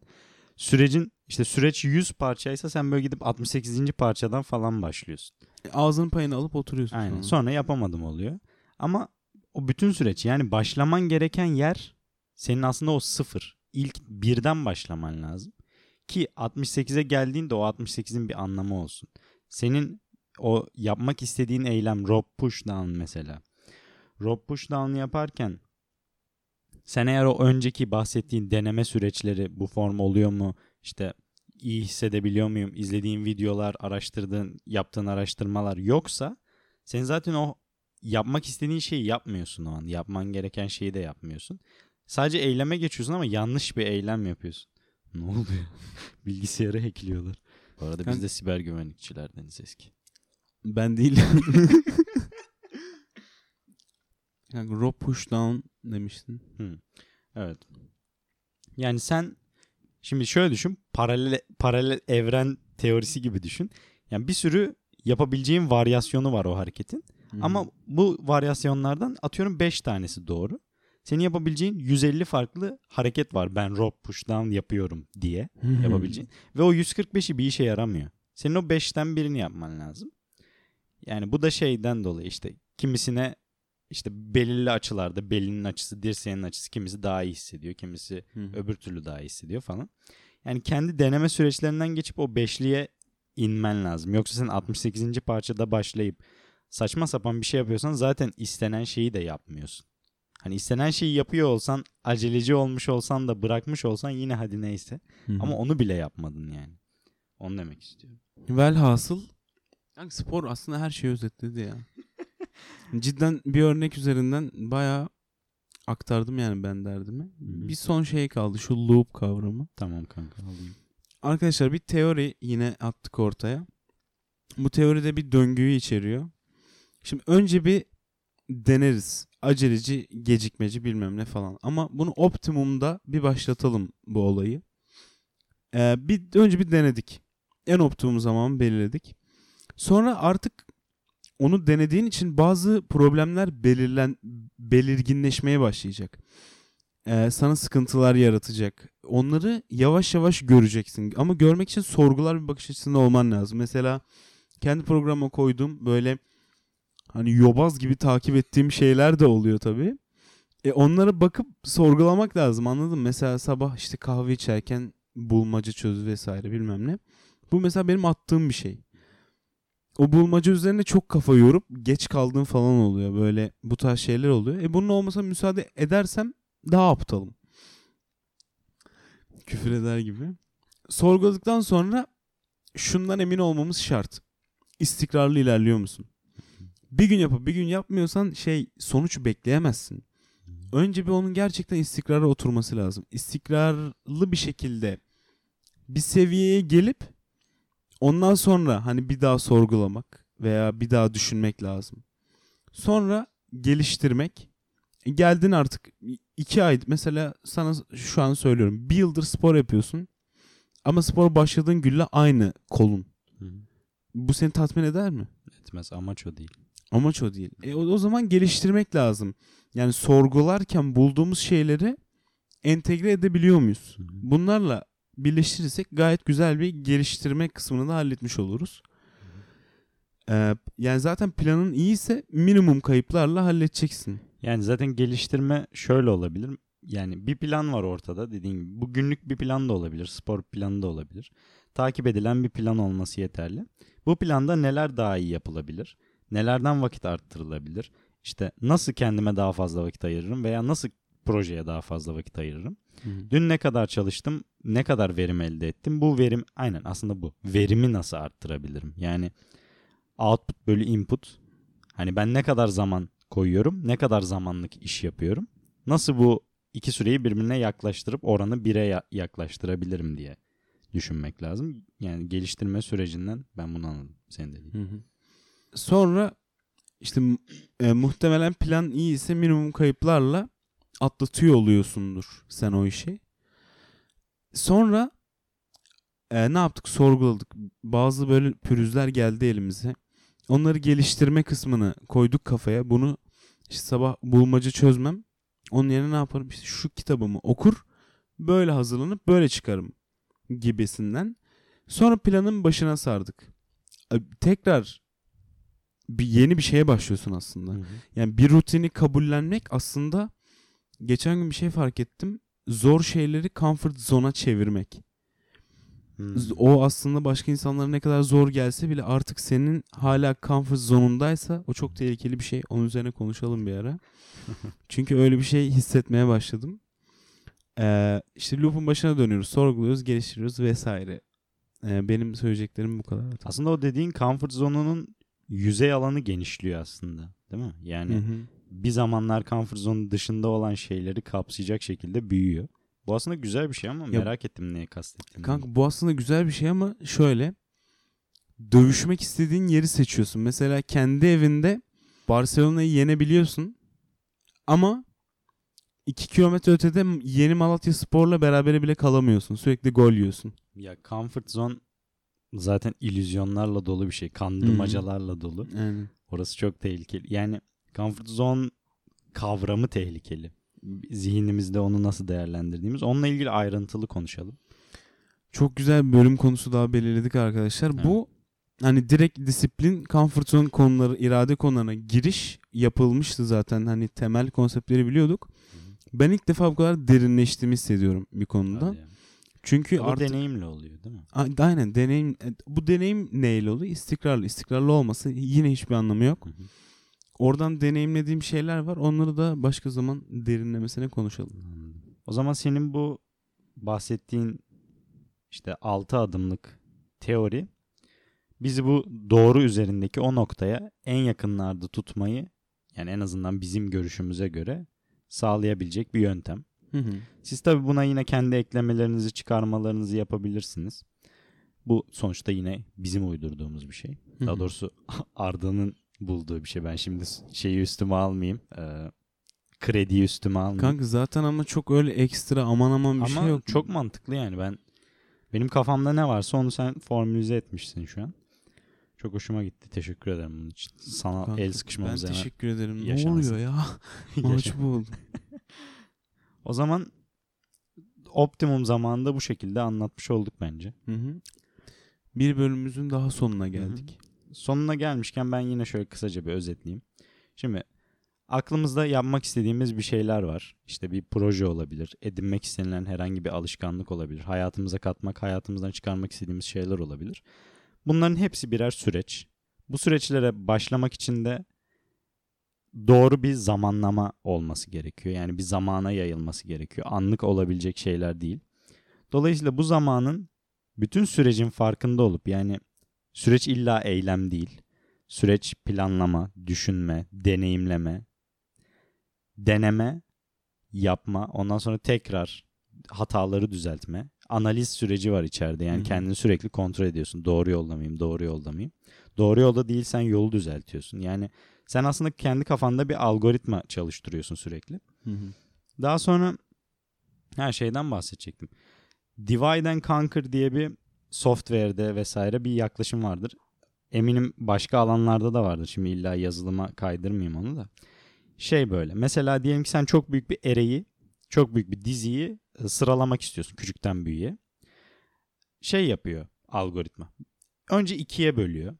sürecin işte süreç 100 parçaysa sen böyle gidip 68. parçadan falan başlıyorsun. E, Ağzının payını alıp oturuyorsun. Aynen. sonra. Sonra yapamadım oluyor. Ama o bütün süreç yani başlaman gereken yer senin aslında o sıfır. İlk birden başlaman lazım. Ki 68'e geldiğinde o 68'in bir anlamı olsun. Senin o yapmak istediğin eylem rope push down mesela. Rope push down yaparken sen eğer o önceki bahsettiğin deneme süreçleri bu form oluyor mu? İşte iyi hissedebiliyor muyum? İzlediğin videolar, araştırdığın, yaptığın araştırmalar yoksa sen zaten o yapmak istediğin şeyi yapmıyorsun o an. Yapman gereken şeyi de yapmıyorsun. Sadece eyleme geçiyorsun ama yanlış bir eylem yapıyorsun. *laughs* Ne oluyor? *laughs* Bilgisayarı hackliyorlar. Bu arada biz de siber güvenlikçilerdeniz eski. Ben değil. *laughs* yani rope push down demiştin. Evet. Yani sen şimdi şöyle düşün. Paralel paralel evren teorisi gibi düşün. Yani bir sürü yapabileceğin varyasyonu var o hareketin. Ama bu varyasyonlardan atıyorum 5 tanesi doğru. Senin yapabileceğin 150 farklı hareket var. Ben rope push down yapıyorum diye yapabileceğin. Ve o 145'i bir işe yaramıyor. Senin o 5'ten birini yapman lazım. Yani bu da şeyden dolayı işte kimisine işte belirli açılarda belinin açısı, dirseğinin açısı kimisi daha iyi hissediyor, kimisi Hı hı. öbür türlü daha iyi hissediyor falan. Yani kendi deneme süreçlerinden geçip o beşliğe inmen lazım. Yoksa sen 68. parçada başlayıp saçma sapan bir şey yapıyorsan zaten istenen şeyi de yapmıyorsun. Hani istenen şeyi yapıyor olsan, aceleci olmuş olsan da bırakmış olsan yine hadi neyse. Hı hı. Ama onu bile yapmadın yani. Onu demek istiyorum. Velhasıl yani spor aslında her şeyi özetledi ya. Cidden bir örnek üzerinden bayağı aktardım yani ben derdimi. hı. Bir son şey kaldı şu loop kavramı. Tamam kanka alayım. Arkadaşlar bir teori yine attık ortaya. Bu teoride bir döngüyü içeriyor. Şimdi önce bir deneriz. Aceleci, gecikmeci bilmem ne falan. Ama bunu optimumda bir başlatalım bu olayı. Ee, bir önce bir denedik. En optimum zamanı belirledik. Sonra artık onu denediğin için bazı problemler belirlen belirginleşmeye başlayacak. Ee, sana sıkıntılar yaratacak. Onları yavaş yavaş göreceksin. Ama görmek için sorgular bir bakış açısında olman lazım. Mesela kendi programa koyduğum böyle hani yobaz gibi takip ettiğim şeyler de oluyor tabii. E onlara bakıp sorgulamak lazım anladın mı? Mesela sabah işte kahve içerken bulmaca çöz vesaire bilmem ne. Bu mesela benim attığım bir şey. O bulmaca üzerine çok kafa yorup geç kaldığım falan oluyor. Böyle bu tarz şeyler oluyor. E bunun olmasa müsaade edersem daha aptalım. Küfür eder gibi. Sorguladıktan sonra şundan emin olmamız şart. İstikrarlı ilerliyor musun? Bir gün yapıp bir gün yapmıyorsan şey sonuç bekleyemezsin. Önce bir onun gerçekten istikrara oturması lazım. İstikrarlı bir şekilde bir seviyeye gelip ondan sonra hani bir daha sorgulamak veya bir daha düşünmek lazım. Sonra geliştirmek. E, Geldin artık iki ay mesela sana şu an söylüyorum. Bir yıldır spor yapıyorsun. Ama spor başladığın günle aynı kolun. Bu seni tatmin eder mi? Etmez amaç o değil. Amaç o değil. E, o, o zaman geliştirmek lazım. Yani sorgularken bulduğumuz şeyleri entegre edebiliyor muyuz? Bunlarla birleştirirsek gayet güzel bir geliştirme kısmını da halletmiş oluruz. Ee, yani zaten planın iyiyse minimum kayıplarla halledeceksin. Yani zaten geliştirme şöyle olabilir. Yani bir plan var ortada dediğim gibi. Bu günlük bir plan da olabilir. Spor planı da olabilir. Takip edilen bir plan olması yeterli. Bu planda neler daha iyi yapılabilir? Nelerden vakit arttırılabilir? İşte nasıl kendime daha fazla vakit ayırırım veya nasıl projeye daha fazla vakit ayırırım? Dün ne kadar çalıştım? Ne kadar verim elde ettim? Bu verim aynen aslında bu. Verimi nasıl arttırabilirim? Yani output bölü input. Hani ben ne kadar zaman koyuyorum? Ne kadar zamanlık iş yapıyorum? Nasıl bu iki süreyi birbirine yaklaştırıp oranı bire ya- yaklaştırabilirim diye düşünmek lazım. Yani geliştirme sürecinden ben bunu anladım senin dediğin. Hı hı. Sonra işte e, muhtemelen plan iyi ise minimum kayıplarla atlatıyor oluyorsundur sen o işi. Sonra e, ne yaptık? Sorguladık. Bazı böyle pürüzler geldi elimize. Onları geliştirme kısmını koyduk kafaya. Bunu işte sabah bulmaca çözmem. Onun yerine ne yaparım? İşte şu kitabımı okur. Böyle hazırlanıp böyle çıkarım gibisinden. Sonra planın başına sardık. E, Tekrar bir yeni bir şeye başlıyorsun aslında. Yani bir rutini kabullenmek aslında geçen gün bir şey fark ettim. Zor şeyleri comfort zone'a çevirmek. Hmm. O aslında başka insanlara ne kadar zor gelse bile artık senin hala comfort zonundaysa o çok tehlikeli bir şey. Onun üzerine konuşalım bir ara. *laughs* Çünkü öyle bir şey hissetmeye başladım. Ee, işte loop'un başına dönüyoruz, sorguluyoruz, geliştiriyoruz vesaire. Ee, benim söyleyeceklerim bu kadar. Aslında o dediğin comfort zone'unun yüzey alanı genişliyor aslında. Değil mi? Yani Hı hı. Bir zamanlar comfort zone dışında olan şeyleri kapsayacak şekilde büyüyor. Bu aslında güzel bir şey ama Ya- merak ettim neye kastettiğini. Kanka bu aslında güzel bir şey ama şöyle dövüşmek istediğin yeri seçiyorsun. Mesela kendi evinde Barcelona'yı yenebiliyorsun ama 2 kilometre ötede yeni Malatya Spor'la berabere bile kalamıyorsun. Sürekli gol yiyorsun. Ya comfort zone zaten illüzyonlarla dolu bir şey. Kandırmacalarla dolu. Yani. Orası çok tehlikeli. Yani comfort zone kavramı tehlikeli. Zihnimizde onu nasıl değerlendirdiğimiz. Onunla ilgili ayrıntılı konuşalım. Çok güzel bir bölüm konusu daha belirledik arkadaşlar. Evet. Bu hani direkt disiplin, comfort zone konuları, irade konularına giriş yapılmıştı zaten. Hani temel konseptleri biliyorduk. Ben ilk defa bu kadar derinleştiğimi hissediyorum bir konuda. Hadi. Çünkü O artık deneyimle oluyor değil mi? Aynen deneyim e, bu deneyim neyle oluyor? İstikrarlı. İstikrarlı olması yine hiçbir anlamı yok. Hı hı. Oradan deneyimlediğim şeyler var. Onları da başka zaman derinlemesine konuşalım. O zaman senin bu bahsettiğin işte 6 adımlık teori bizi bu doğru üzerindeki o noktaya en yakınlarda tutmayı yani en azından bizim görüşümüze göre sağlayabilecek bir yöntem. Hı hı. Siz tabii buna yine kendi eklemelerinizi, çıkarmalarınızı yapabilirsiniz. Bu sonuçta yine bizim uydurduğumuz bir şey. Daha doğrusu *laughs* Arda'nın bulduğu bir şey. Ben şimdi şeyi üstüme almayayım. Ee, krediyi üstüme almayayım. Kanka zaten ama çok öyle ekstra aman aman bir Ama şey yok. çok mantıklı yani ben benim kafamda ne varsa onu sen formülize etmişsin şu an. Çok hoşuma gitti. Teşekkür ederim bunun için. Sana Kanka, el Ben sıkışmamız hemen teşekkür ederim. Ne yaşansın. oluyor ya? *laughs* Mahcup oldum. *laughs* O zaman optimum zamanında bu şekilde anlatmış olduk bence. Hı hı. Bir bölümümüzün daha sonuna geldik. Sonuna gelmişken ben yine şöyle kısaca bir özetleyeyim. Şimdi aklımızda yapmak istediğimiz bir şeyler var. İşte bir proje olabilir, edinmek istenilen herhangi bir alışkanlık olabilir, hayatımıza katmak, hayatımızdan çıkarmak istediğimiz şeyler olabilir. Bunların hepsi birer süreç. Bu süreçlere başlamak için de doğru bir zamanlama olması gerekiyor. Yani bir zamana yayılması gerekiyor. Anlık olabilecek şeyler değil. Dolayısıyla bu zamanın bütün sürecin farkında olup yani süreç illa eylem değil. Süreç planlama, düşünme, deneyimleme, deneme, yapma, ondan sonra tekrar hataları düzeltme. Analiz süreci var içeride. Yani Hı hı. kendini sürekli kontrol ediyorsun. Doğru yolda mıyım, doğru yolda mıyım? Doğru yolda değilsen yolu düzeltiyorsun. Yani sen aslında kendi kafanda bir algoritma çalıştırıyorsun sürekli. Hı hı. Daha sonra her şeyden bahsedecektim. Divide and Conquer diye bir software'de vesaire bir yaklaşım vardır. Eminim başka alanlarda da vardır. Şimdi illa yazılıma kaydırmayayım onu da. Şey böyle. Mesela diyelim ki sen çok büyük bir ereği, çok büyük bir diziyi e, sıralamak istiyorsun küçükten büyüğe. Şey yapıyor algoritma. Önce ikiye bölüyor.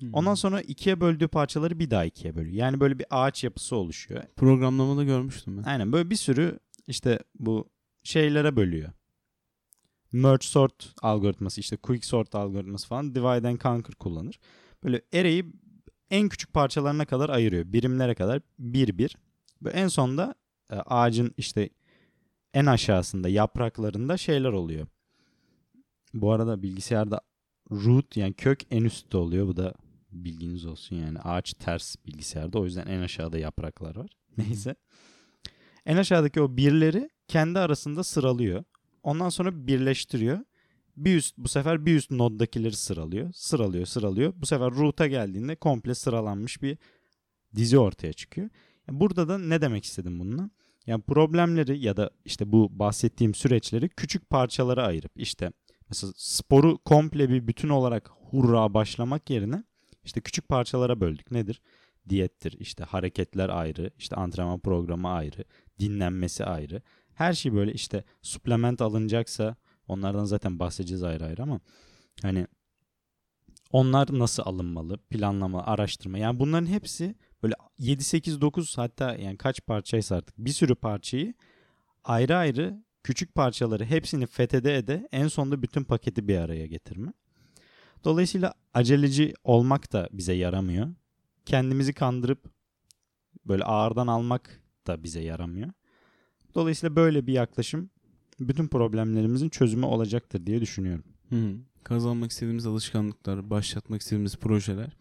Hı. Ondan sonra ikiye böldüğü parçaları bir daha ikiye bölüyor. Yani böyle bir ağaç yapısı oluşuyor. programlamada görmüştüm ben. Aynen böyle bir sürü işte bu şeylere bölüyor. Merge sort algoritması işte quick sort algoritması falan divide and conquer kullanır. Böyle array'i en küçük parçalarına kadar ayırıyor. Birimlere kadar bir bir. Ve en sonunda e, ağacın işte en aşağısında yapraklarında şeyler oluyor. Bu arada bilgisayarda root yani kök en üstte oluyor. Bu da bilginiz olsun yani ağaç ters bilgisayarda. O yüzden en aşağıda yapraklar var. Neyse. En aşağıdaki o birleri kendi arasında sıralıyor. Ondan sonra birleştiriyor. Bir üst bu sefer bir üst noddakileri sıralıyor. Sıralıyor, sıralıyor. Bu sefer root'a geldiğinde komple sıralanmış bir dizi ortaya çıkıyor. Yani burada da ne demek istedim bununla? Yani problemleri ya da işte bu bahsettiğim süreçleri küçük parçalara ayırıp işte mesela sporu komple bir bütün olarak hurra başlamak yerine işte küçük parçalara böldük. Nedir? Diyettir, işte hareketler ayrı, işte antrenman programı ayrı, dinlenmesi ayrı. Her şey böyle işte suplement alınacaksa onlardan zaten bahsedeceğiz ayrı ayrı ama hani onlar nasıl alınmalı, planlama, araştırma. Yani bunların hepsi böyle 7 8 9 hatta yani kaç parçaysa artık bir sürü parçayı ayrı ayrı küçük parçaları hepsini fethede ede en sonunda bütün paketi bir araya getirme. Dolayısıyla aceleci olmak da bize yaramıyor. Kendimizi kandırıp böyle ağırdan almak da bize yaramıyor. Dolayısıyla böyle bir yaklaşım bütün problemlerimizin çözümü olacaktır diye düşünüyorum. Hı hı. Kazanmak istediğimiz alışkanlıklar, başlatmak istediğimiz projeler.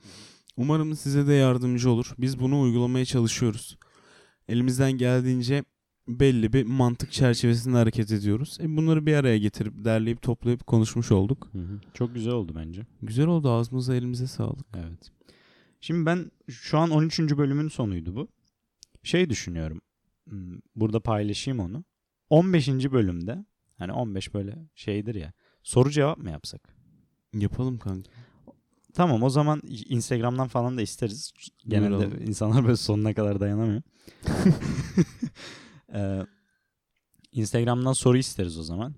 Umarım size de yardımcı olur. Biz bunu uygulamaya çalışıyoruz. Elimizden geldiğince belli bir mantık çerçevesinde hareket ediyoruz. E bunları bir araya getirip, derleyip, toplayıp konuşmuş olduk. Çok güzel oldu bence. Güzel oldu. Ağzımıza, elimize sağlık. Evet. Şimdi ben şu an 13. bölümün sonuydu bu. Şey düşünüyorum. Hmm, Burada paylaşayım onu. 15. bölümde hani 15 böyle şeydir ya. Soru cevap mı yapsak? Yapalım kanka. Tamam o zaman Instagram'dan falan da isteriz. Genelde Buyuralım. insanlar böyle sonuna kadar dayanamıyor. *laughs* Ee, Instagram'dan soru isteriz o zaman.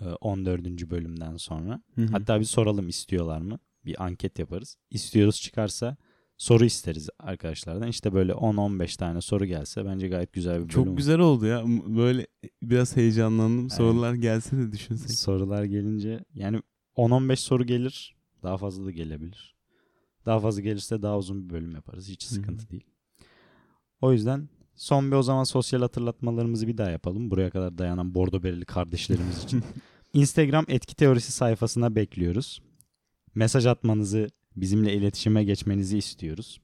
Ee, 14. bölümden sonra. Hı hı. Hatta bir soralım istiyorlar mı? bir anket yaparız. İstiyoruz çıkarsa soru isteriz arkadaşlardan. İşte böyle 10-15 tane soru gelse bence gayet güzel bir bölüm. Çok güzel oldu ya. Böyle biraz heyecanlandım. Sorular gelse de düşünsek. Sorular gelince yani 10-15 soru gelir. Daha fazla da gelebilir. Daha fazla gelirse daha uzun bir bölüm yaparız. Hiç sıkıntı değil. O yüzden son bir o zaman sosyal hatırlatmalarımızı bir daha yapalım. Buraya kadar dayanan bordo bereli kardeşlerimiz için. *laughs* Instagram etki teorisi sayfasına bekliyoruz. Mesaj atmanızı, bizimle iletişime geçmenizi istiyoruz.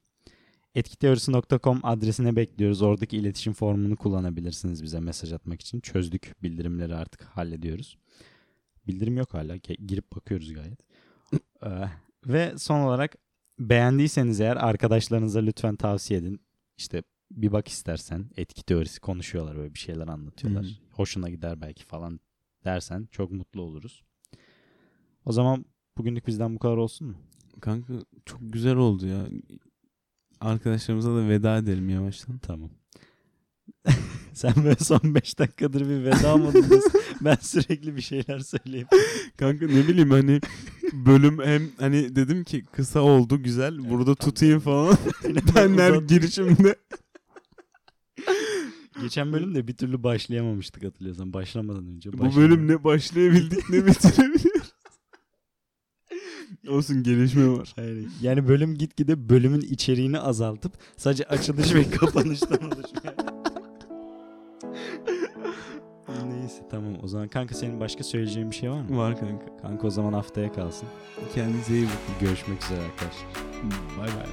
Etkiteorisi.com adresine bekliyoruz. Oradaki iletişim formunu kullanabilirsiniz bize mesaj atmak için. Çözdük bildirimleri artık hallediyoruz. Bildirim yok hala. Girip bakıyoruz gayet. *clears throat* Ee, Ve son olarak beğendiyseniz eğer arkadaşlarınıza lütfen tavsiye edin. İşte bir bak istersen etki teorisi konuşuyorlar böyle bir şeyler anlatıyorlar. Hı. Hoşuna gider belki falan dersen çok mutlu oluruz. O zaman bugünlük bizden bu kadar olsun mu? Kanka çok güzel oldu ya. Arkadaşlarımıza da veda edelim yavaştan. Tamam. *laughs* Sen böyle son 5 dakikadır bir veda modundasın. *laughs* ben sürekli bir şeyler söyleyeyim. Kanka ne bileyim hani bölüm hem hani dedim ki kısa oldu güzel burada tutayım falan. *laughs* Benler Uzat- girişimde. Geçen bölümde bir türlü başlayamamıştık hatırlıyorsan. Başlamadan önce. Bu bölüm ne başlayabildik ne bitirebiliyoruz. Olsun gelişme var. Hayır. Yani bölüm gitgide bölümün içeriğini azaltıp sadece açılış ve *laughs* kapanıştan oluşuyor. *laughs* Neyse tamam o zaman kanka senin başka söyleyeceğin bir şey var mı? Var kanka. Kanka o zaman haftaya kalsın. Kendinize iyi bakın. Görüşmek üzere arkadaşlar. Bay bay.